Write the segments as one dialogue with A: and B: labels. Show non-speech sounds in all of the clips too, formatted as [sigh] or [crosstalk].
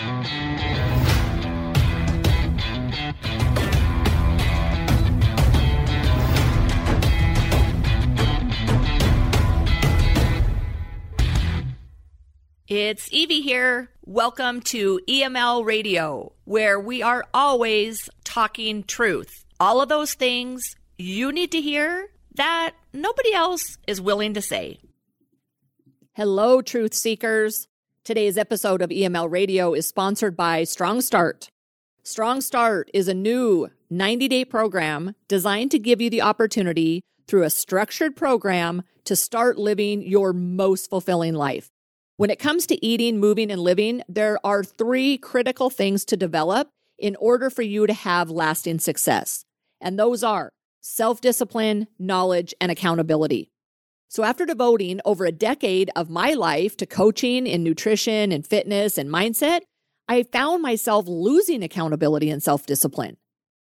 A: It's Evie here. Welcome to EML Radio, where we are always talking truth. All of those things you need to hear that nobody else is willing to say.
B: Hello, truth seekers. Today's episode of EML Radio is sponsored by Strong Start. Strong Start is a new 90 day program designed to give you the opportunity through a structured program to start living your most fulfilling life. When it comes to eating, moving, and living, there are three critical things to develop in order for you to have lasting success. And those are self discipline, knowledge, and accountability. So, after devoting over a decade of my life to coaching in nutrition and fitness and mindset, I found myself losing accountability and self discipline.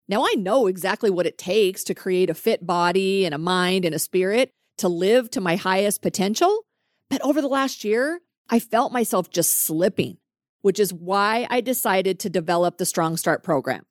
B: Now, I know exactly what it takes to create a fit body and a mind and a spirit to live to my highest potential. But over the last year, I felt myself just slipping, which is why I decided to develop the Strong Start program.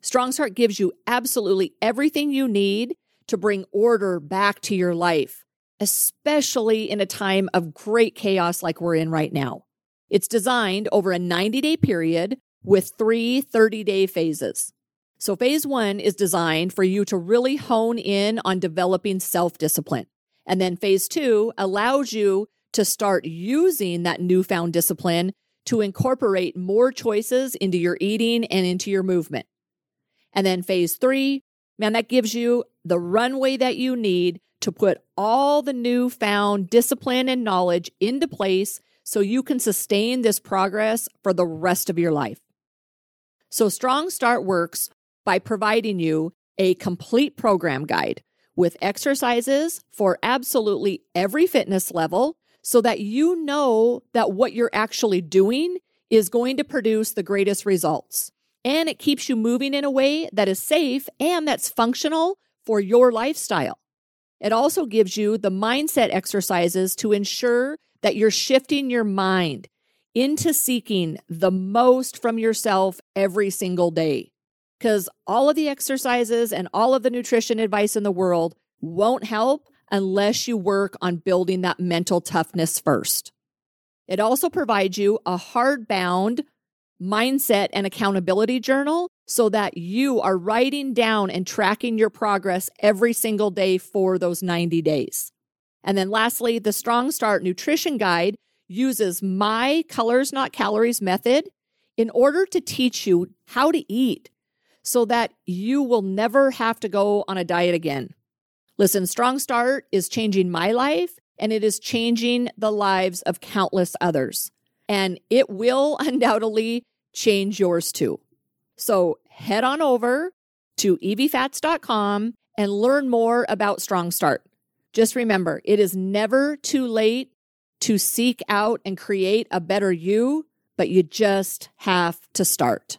B: Strong Start gives you absolutely everything you need to bring order back to your life, especially in a time of great chaos like we're in right now. It's designed over a 90 day period with three 30 day phases. So, phase one is designed for you to really hone in on developing self discipline. And then phase two allows you to start using that newfound discipline to incorporate more choices into your eating and into your movement. And then phase three, man, that gives you the runway that you need to put all the newfound discipline and knowledge into place so you can sustain this progress for the rest of your life. So, Strong Start works by providing you a complete program guide with exercises for absolutely every fitness level so that you know that what you're actually doing is going to produce the greatest results. And it keeps you moving in a way that is safe and that's functional for your lifestyle. It also gives you the mindset exercises to ensure that you're shifting your mind into seeking the most from yourself every single day. Because all of the exercises and all of the nutrition advice in the world won't help unless you work on building that mental toughness first. It also provides you a hardbound mindset and accountability journal so that you are writing down and tracking your progress every single day for those 90 days. And then lastly, the Strong Start Nutrition Guide uses my colors, not calories method in order to teach you how to eat so that you will never have to go on a diet again. Listen, Strong Start is changing my life and it is changing the lives of countless others. And it will [laughs] undoubtedly change yours too. So head on over to eviefats.com and learn more about Strong Start. Just remember, it is never too late to seek out and create a better you, but you just have to start.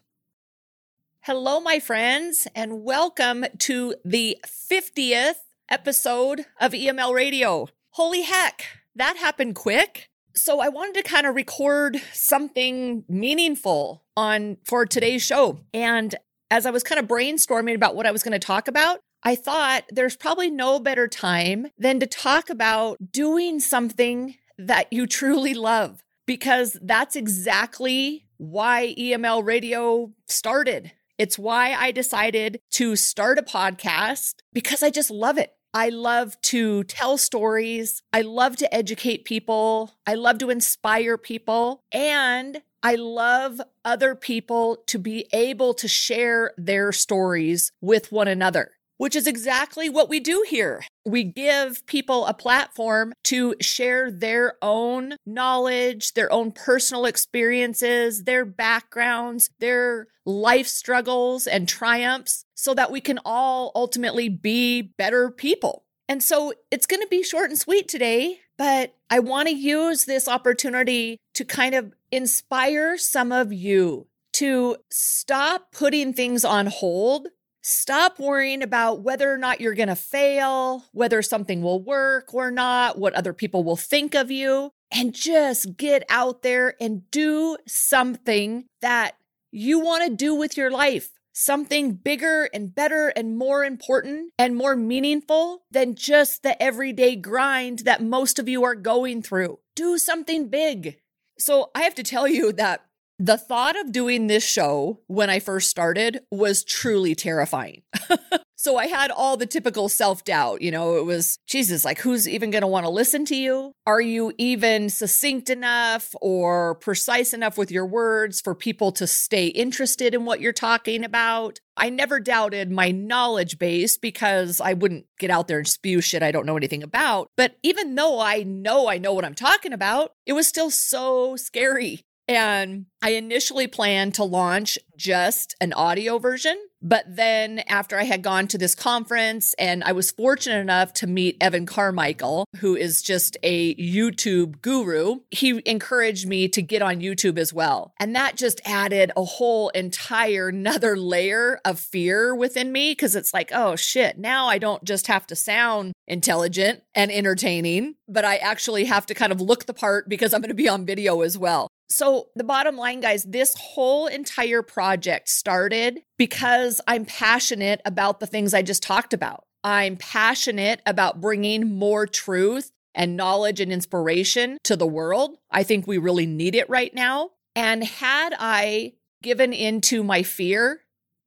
A: Hello, my friends, and welcome to the 50th episode of EML Radio. Holy heck, that happened quick. So I wanted to kind of record something meaningful on for today's show. And as I was kind of brainstorming about what I was going to talk about, I thought there's probably no better time than to talk about doing something that you truly love because that's exactly why EML radio started. It's why I decided to start a podcast because I just love it. I love to tell stories. I love to educate people. I love to inspire people. And I love other people to be able to share their stories with one another which is exactly what we do here. We give people a platform to share their own knowledge, their own personal experiences, their backgrounds, their life struggles and triumphs, so that we can all ultimately be better people. And so it's going to be short and sweet today, but I want to use this opportunity to kind of inspire some of you to stop putting things on hold Stop worrying about whether or not you're going to fail, whether something will work or not, what other people will think of you, and just get out there and do something that you want to do with your life. Something bigger and better and more important and more meaningful than just the everyday grind that most of you are going through. Do something big. So I have to tell you that the thought of doing this show when I first started was truly terrifying. [laughs] so I had all the typical self doubt. You know, it was, Jesus, like, who's even going to want to listen to you? Are you even succinct enough or precise enough with your words for people to stay interested in what you're talking about? I never doubted my knowledge base because I wouldn't get out there and spew shit I don't know anything about. But even though I know I know what I'm talking about, it was still so scary. And I initially planned to launch just an audio version. But then after I had gone to this conference and I was fortunate enough to meet Evan Carmichael, who is just a YouTube guru, he encouraged me to get on YouTube as well. And that just added a whole entire another layer of fear within me because it's like, oh shit, now I don't just have to sound intelligent and entertaining, but I actually have to kind of look the part because I'm going to be on video as well. So, the bottom line, guys, this whole entire project started because I'm passionate about the things I just talked about. I'm passionate about bringing more truth and knowledge and inspiration to the world. I think we really need it right now. And had I given into my fear,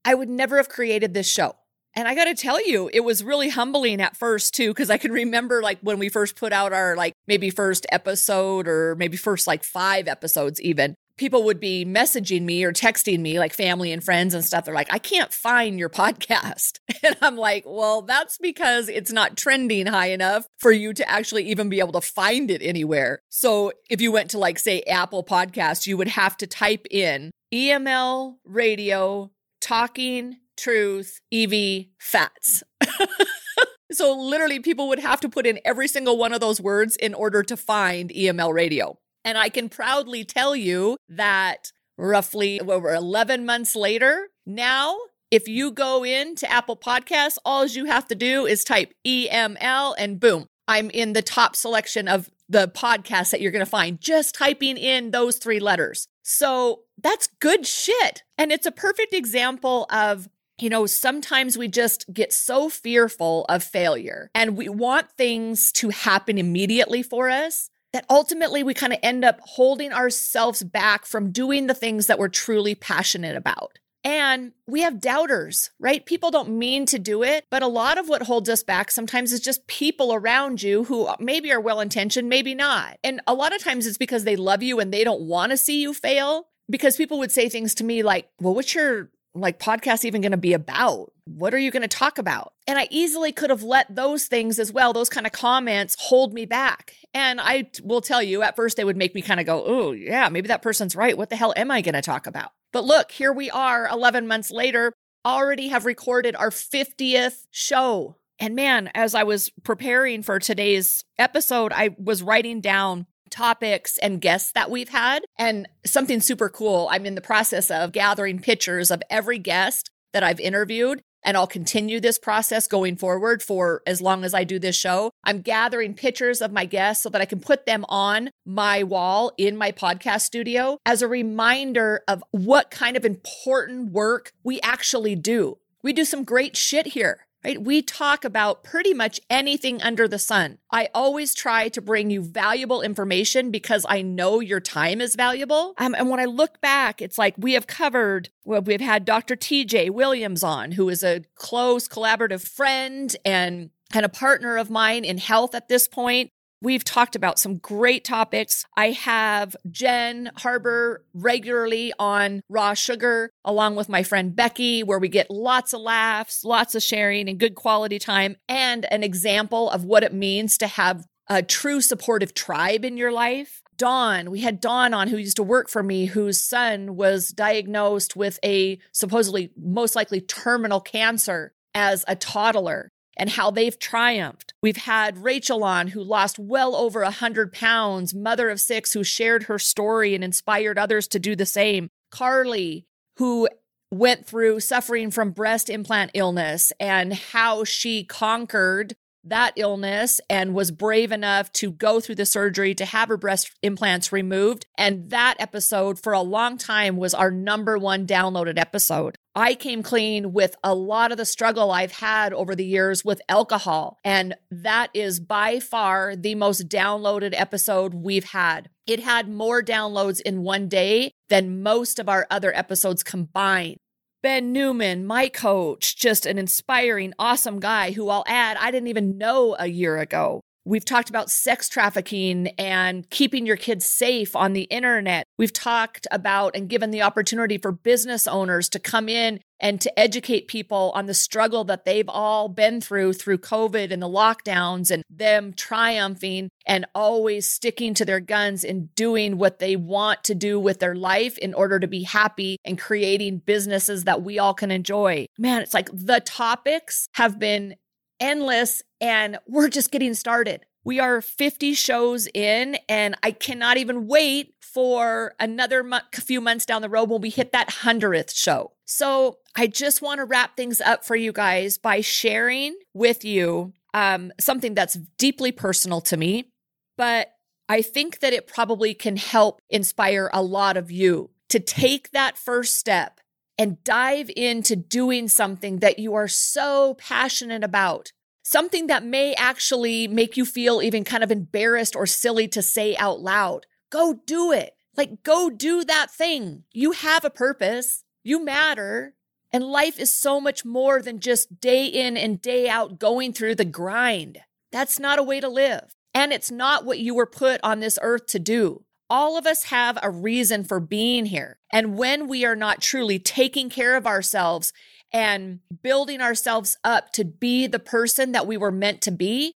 A: I would never have created this show. And I got to tell you, it was really humbling at first too, because I can remember like when we first put out our like maybe first episode or maybe first like five episodes even. People would be messaging me or texting me, like family and friends and stuff. They're like, I can't find your [laughs] podcast. And I'm like, well, that's because it's not trending high enough for you to actually even be able to find it anywhere. So if you went to like, say, Apple Podcasts, you would have to type in EML radio talking truth, Evie, fats. [laughs] so literally people would have to put in every single one of those words in order to find EML radio. And I can proudly tell you that roughly over 11 months later, now if you go into Apple Podcasts, all you have to do is type EML and boom, I'm in the top selection of the podcasts that you're going to find just typing in those three letters. So that's good shit. And it's a perfect example of you know, sometimes we just get so fearful of failure and we want things to happen immediately for us that ultimately we kind of end up holding ourselves back from doing the things that we're truly passionate about. And we have doubters, right? People don't mean to do it, but a lot of what holds us back sometimes is just people around you who maybe are well intentioned, maybe not. And a lot of times it's because they love you and they don't want to see you fail. Because people would say things to me like, well, what's your like podcast even going to be about? What are you going to talk about? And I easily could have let those things as well, those kind of comments hold me back. And I will tell you, at first, they would make me kind of go, oh, yeah, maybe that person's right. What the hell am I going to talk about? But look, here we are 11 months later, already have recorded our 50th show. And man, as I was preparing for today's episode, I was writing down topics and guests that we've had. And something super cool, I'm in the process of gathering pictures of every guest that I've interviewed. And I'll continue this process going forward for as long as I do this show. I'm gathering pictures of my guests so that I can put them on my wall in my podcast studio as a reminder of what kind of important work we actually do. We do some great shit here right? We talk about pretty much anything under the sun. I always try to bring you valuable information because I know your time is valuable. Um, and when I look back, it's like we have covered, well, we've had Dr. TJ Williams on, who is a close collaborative friend and and a partner of mine in health at this point. We've talked about some great topics. I have Jen Harbor regularly on raw sugar, along with my friend Becky, where we get lots of laughs, lots of sharing, and good quality time, and an example of what it means to have a true supportive tribe in your life. Dawn, we had Dawn on who used to work for me, whose son was diagnosed with a supposedly most likely terminal cancer as a toddler and how they've triumphed. We've had Rachel on, who lost well over 100 pounds, mother of six, who shared her story and inspired others to do the same. Carly, who went through suffering from breast implant illness and how she conquered that illness and was brave enough to go through the surgery to have her breast implants removed. And that episode for a long time was our number one downloaded episode. I came clean with a lot of the struggle I've had over the years with alcohol. And that is by far the most downloaded episode we've had. It had more downloads in one day than most of our other episodes combined. Ben Newman, my coach, just an inspiring, awesome guy who I'll add, I didn't even know a year ago. We've talked about sex trafficking and keeping your kids safe on the internet. We've talked about and given the opportunity for business owners to come in and to educate people on the struggle that they've all been through through COVID and the lockdowns and them triumphing and always sticking to their guns and doing what they want to do with their life in order to be happy and creating businesses that we all can enjoy. Man, it's like the topics have been endless and we're just getting started. We are 50 shows in, and I cannot even wait for another mo- few months down the road when we hit that 100th show. So I just want to wrap things up for you guys by sharing with you um, something that's deeply personal to me, but I think that it probably can help inspire a lot of you to take that first step and dive into doing something that you are so passionate about. Something that may actually make you feel even kind of embarrassed or silly to say out loud. Go do it. Like, go do that thing. You have a purpose. You matter. And life is so much more than just day in and day out going through the grind. That's not a way to live. And it's not what you were put on this earth to do. All of us have a reason for being here. And when we are not truly taking care of ourselves and building ourselves up to be the person that we were meant to be,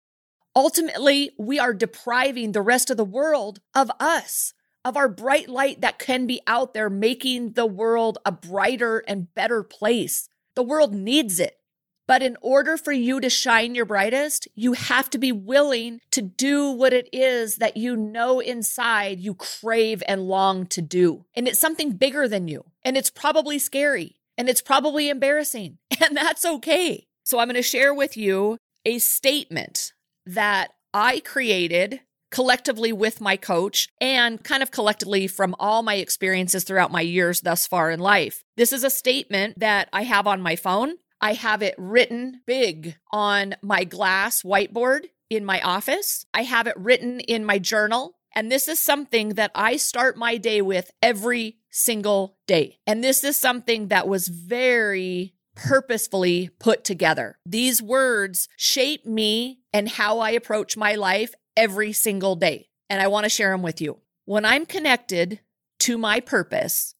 A: ultimately we are depriving the rest of the world of us, of our bright light that can be out there making the world a brighter and better place. The world needs it. But in order for you to shine your brightest, you have to be willing to do what it is that you know inside you crave and long to do. And it's something bigger than you. And it's probably scary and it's probably embarrassing. [laughs] And that's okay. So I'm going to share with you a statement that I created collectively with my coach and kind of collectively from all my experiences throughout my years thus far in life. This is a statement that I have on my phone. I have it written big on my glass whiteboard in my office. I have it written in my journal. And this is something that I start my day with every single day. And this is something that was very purposefully put together. These words shape me and how I approach my life every single day. And I want to share them with you. When I'm connected to my purpose,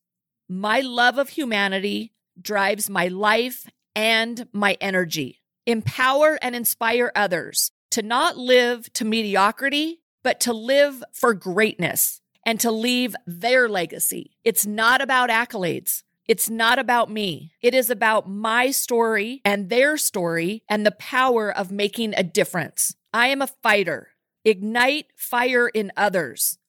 A: my love of humanity drives my life and my energy. Empower and inspire others to not live to mediocrity, but to live for greatness and to leave their legacy. It's not about accolades. It's not about me. It is about my story and their story and the power of making a difference. I am a fighter. Ignite fire in others.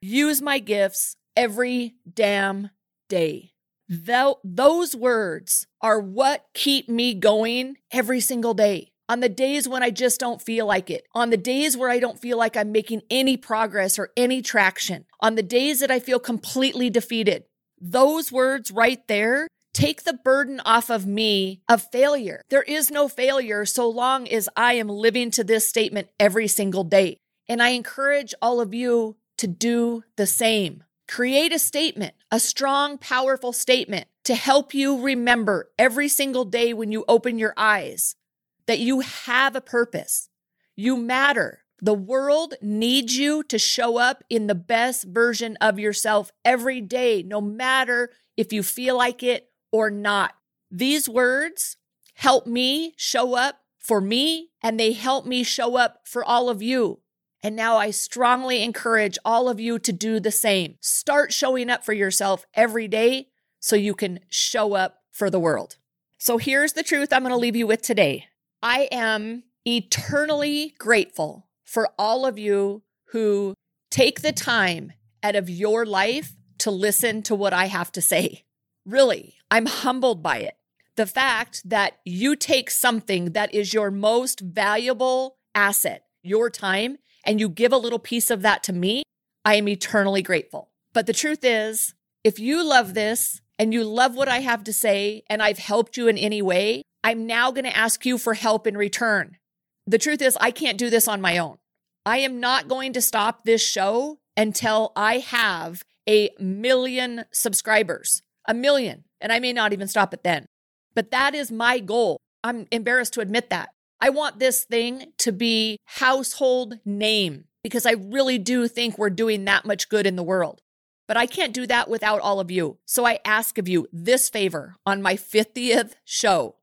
A: Use my gifts every damn day. Those words are what keep me going every single day. On the days when I just don't feel like it, on the days where I don't feel like I'm making any progress or any traction, on the days that I feel completely defeated, those words right there take the burden off of me of failure. There is no failure so long as I am living to this statement every single day. And I encourage all of you to do the same. Create a statement, a strong, powerful statement to help you remember every single day when you open your eyes that you have a purpose. You matter. The world needs you to show up in the best version of yourself every day, no matter if you feel like it or not. These words help me show up for me and they help me show up for all of you. And now I strongly encourage all of you to do the same. Start showing up for yourself every day so you can show up for the world. So here's the truth I'm going to leave you with today. I am eternally grateful for all of you who take the time out of your life to listen to what I have to say. Really, I'm humbled by it. The fact that you take something that is your most valuable asset, your time, and you give a little piece of that to me, I am eternally grateful. But the truth is, if you love this and you love what I have to say and I've helped you in any way, I'm now going to ask you for help in return. The truth is, I can't do this on my own. I am not going to stop this show until I have a million subscribers, a million. And I may not even stop it then. But that is my goal. I'm embarrassed to admit that. I want this thing to be household name because I really do think we're doing that much good in the world. But I can't do that without all of you. So I ask of you this favor on my 50th show.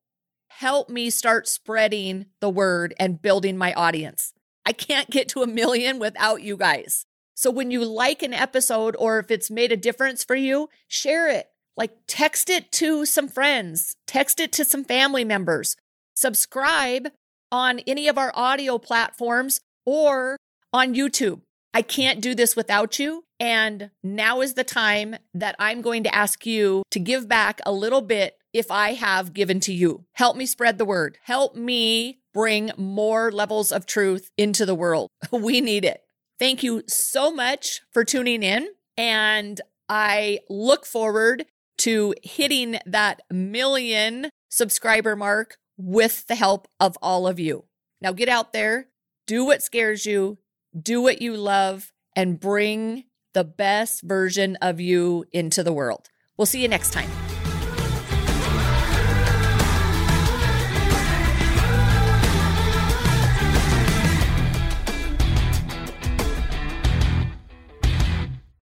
A: Help me start spreading the word and building my audience. I can't get to a million without you guys. So when you like an episode or if it's made a difference for you, share it. Like text it to some friends, text it to some family members, subscribe on any of our audio platforms or on YouTube. I can't do this without you. And now is the time that I'm going to ask you to give back a little bit if I have given to you. Help me spread the word. Help me bring more levels of truth into the world. [laughs] We need it. Thank you so much for tuning in. And I look forward to hitting that million subscriber mark with the help of all of you. Now get out there, do what scares you, do what you love, and bring the best version of you into the world. We'll see you next time.